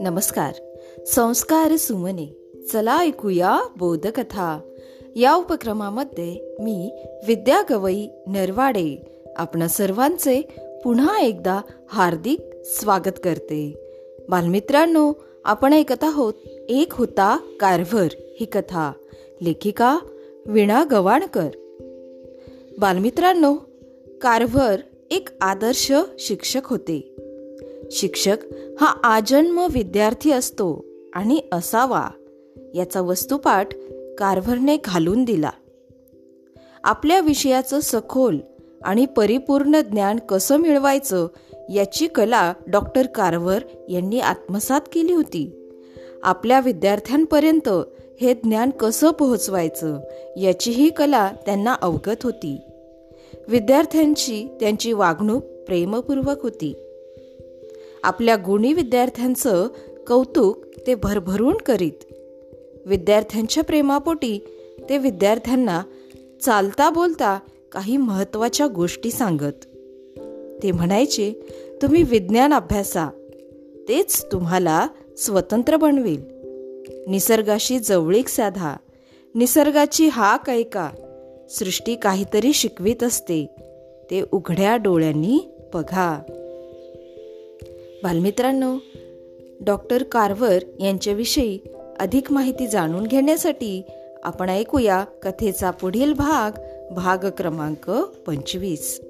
नमस्कार. संस्कार सुमने. चला ऐकूया बोधकथा. या उपक्रमामध्ये मी विद्या गवई नरवाडे आपणा सर्वांचे पुन्हा एकदा हार्दिक स्वागत करते. बालमित्रांनो आपण ऐकत आहोत एक होता कारभर ही कथा. लेखिका विणा गवाणकर. बालमित्रांनो कारभर एक आदर्श शिक्षक होते. शिक्षक हा आजन्म विद्यार्थी असतो आणि असावा याचा वस्तुपाठ कारभरने घालून दिला. आपल्या विषयाचं सखोल आणि परिपूर्ण ज्ञान कसं मिळवायचं याची कला डॉक्टर कारवर यांनी आत्मसात केली होती. आपल्या विद्यार्थ्यांपर्यंत हे ज्ञान कसं पोहोचवायचं याचीही कला त्यांना अवगत होती. विद्यार्थ्यांची त्यांची वागणूक प्रेमपूर्वक होती. आपल्या गुणी विद्यार्थ्यांचं कौतुक ते भरभरून करीत. विद्यार्थ्यांच्या प्रेमापोटी ते विद्यार्थ्यांना चालता बोलता काही महत्त्वाच्या गोष्टी सांगत. ते म्हणायचे तुम्ही विज्ञान अभ्यासा. तेच तुम्हाला स्वतंत्र बनवेल. निसर्गाशी जवळीक साधा. निसर्गाची हाक ऐका. सृष्टी काहीतरी शिकवित असते. ते उघड्या डोळ्यांनी बघा. बालमित्रांनो डॉक्टर कार्वर यांच्याविषयी अधिक माहिती जाणून घेण्यासाठी आपण ऐकूया कथेचा पुढील भाग भाग क्रमांक पंचवीस.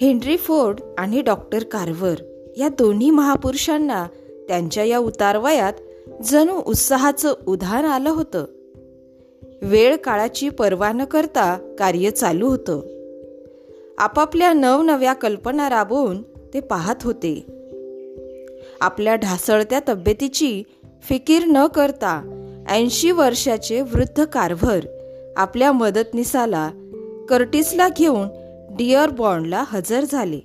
हेनरी फोर्ड आणि डॉक्टर कार्वर या दोन्ही महापुरुषांना त्यांच्या या उतारवयात जणू उत्साहाचं उधाण आलं होतं. वेळ काळाची पर्वा न करता कार्य चालू होतं. आपापल्या नवनव्या कल्पना राबवून ते पाहत होते. आपल्या ढासळत्या तब्येतीची फिकीर न करता ऐंशी वर्षाचे वृद्ध कारभर आपल्या मदतनीसाला कर्टिसला घेऊन डिअर बॉन्डला हजर झाले.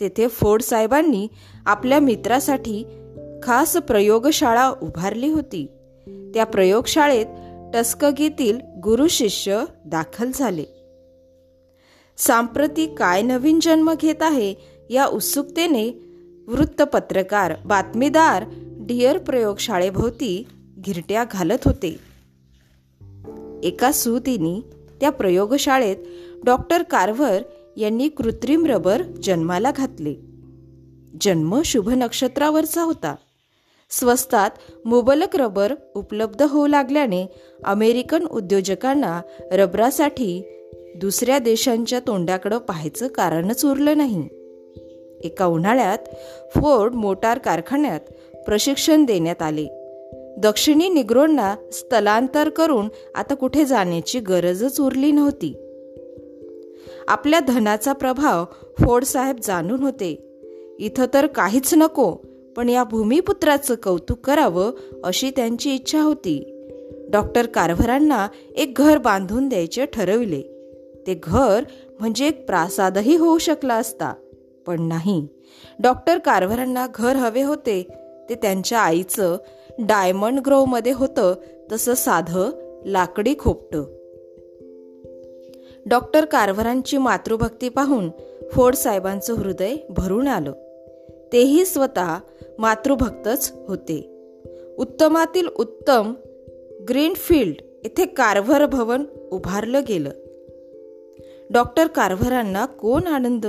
तेथे फोर्ड साहेबांनी आपल्या मित्रासाठी खास प्रयोगशाळा उभारली होती. त्या प्रयोगशाळेत टस्कगीतील गुरु शिष्य दाखल झाले. सांप्रती काय नवीन जन्म घेत आहे या उत्सुकतेने वृत्तपत्रकार बातमीदार डिअर प्रयोगशाळेभोवती घिरट्या घालत होते. एका सुतीनी त्या प्रयोगशाळेत डॉक्टर कारवर यांनी कृत्रिम रबर जन्माला घातले. जन्म शुभ नक्षत्रावरचा होता. स्वस्तात मुबलक रबर उपलब्ध होऊ लागल्याने अमेरिकन उद्योजकांना रबरासाठी दुसऱ्या देशांच्या तोंडाकडं पाहायचं कारणच उरलं नाही. एका उन्हाळ्यात फोर्ड मोटार कारखान्यात प्रशिक्षण देण्यात आले. दक्षिणी निग्रोंना स्थलांतर करून आता कुठे जाण्याची गरजच उरली नव्हती. आपल्या धनाचा प्रभाव फोर्ड साहेब जाणून होते. इथं तर काहीच नको पण या भूमिपुत्राचं कौतुक करावं अशी त्यांची इच्छा होती. डॉक्टर कारभरांना एक घर बांधून द्यायचे ठरविले. ते घर म्हणजे एक प्रासादही होऊ शकला असता पण नाही. डॉक्टर कारभरांना घर हवे होते. ते त्यांच्या आईचं डायमंड ग्रोव्हमध्ये होतं तसं साधं लाकडी खोपटं. डॉक्टर कारभरांची मातृभक्ती पाहून फोड साहेबांचं हृदय भरून आलं. तेही स्वतः मातृभक्तच होते. उत्तमातील उत्तम ग्रीनफील्ड येथे कारभर भवन उभारलं गेलं. डॉक्टर कारभरांना कोण आनंद?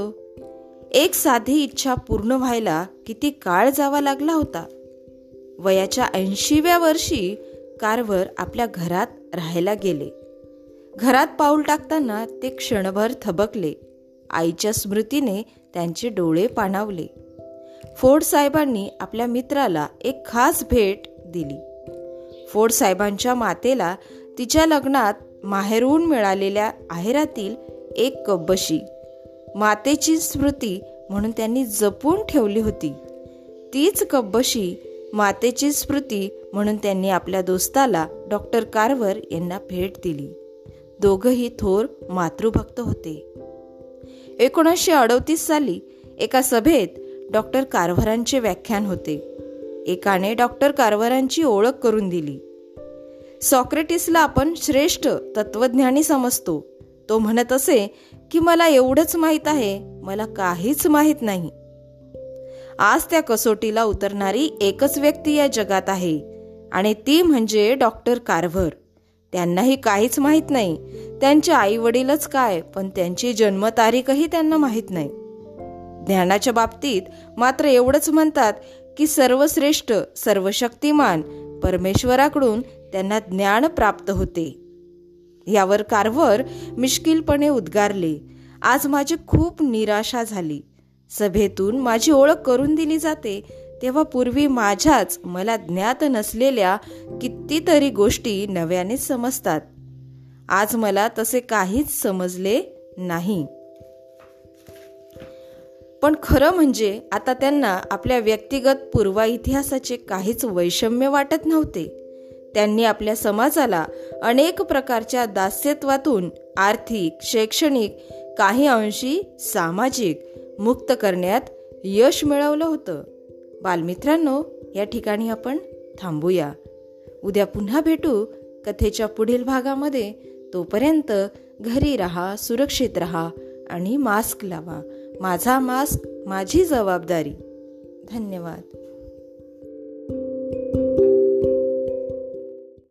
एक साधी इच्छा पूर्ण व्हायला किती काळ जावा लागला होता. वयाच्या ऐंशीव्या वर्षी कारवर आपल्या घरात राहायला गेले. घरात पाऊल टाकताना ते क्षणभर थबकले. आईच्या स्मृतीने त्यांचे डोळे पाणावले. फोर्ड साहेबांनी आपल्या मित्राला एक खास भेट दिली. फोर्ड साहेबांच्या मातेला तिच्या लग्नात माहेरून मिळालेल्या आहेरातील एक कब्बशी मातेची स्मृती म्हणून त्यांनी जपून ठेवली होती. तीच कब्बशी मातेची स्मृती म्हणून त्यांनी आपल्या दोस्ताला डॉक्टर कारवर यांना भेट दिली. दोघंही थोर मातृभक्त होते. एकोणीसशे अडतीस साली एका सभेत डॉक्टर कारभारांचे व्याख्यान होते. एकाने डॉक्टर कारभारांची ओळख करून दिली. सॉक्रेटिसला आपण श्रेष्ठ तत्वज्ञानी समजतो. तो म्हणत असे की मला एवढंच माहीत आहे मला काहीच माहीत नाही. आज त्या कसोटीला उतरणारी एकच व्यक्ती या जगात आहे आणि ती म्हणजे डॉक्टर कारभर. त्यांनाही काहीच माहीत नाही. त्यांचे आई वडीलच काय पण त्यांची जन्मतारीखही त्यांना माहीत नाही. ज्ञानाच्या बाबतीत मात्र एवढंच म्हणतात की सर्वश्रेष्ठ सर्वशक्तिमान परमेश्वराकडून त्यांना ज्ञान प्राप्त होते. यावर कारवर मिश्किलपणे उद्गारले. आज माझी खूप निराशा झाली. सभेतून माझी ओळख करून दिली जाते तेव्हा पूर्वी माझ्याच मला ज्ञात नसलेल्या कितीतरी गोष्टी नव्याने समजतात. आज मला तसे काहीच समजले नाही. पण खरं म्हणजे आता त्यांना आपल्या व्यक्तिगत पूर्वा इतिहासाचे काहीच वैषम्य वाटत नव्हते. त्यांनी आपल्या समाजाला अनेक प्रकारच्या दास्यत्वातून आर्थिक शैक्षणिक काही अंशी सामाजिक मुक्त करण्यात यश मिळवलं होतं. बालमित्रांनो या ठिकाणी आपण थांबूया. उद्या पुन्हा भेटू कथेच्या पुढील भागामध्ये. तोपर्यंत घरी राहा सुरक्षित रहा आणि मास्क लावा. माझा मास्क माझी जबाबदारी. धन्यवाद.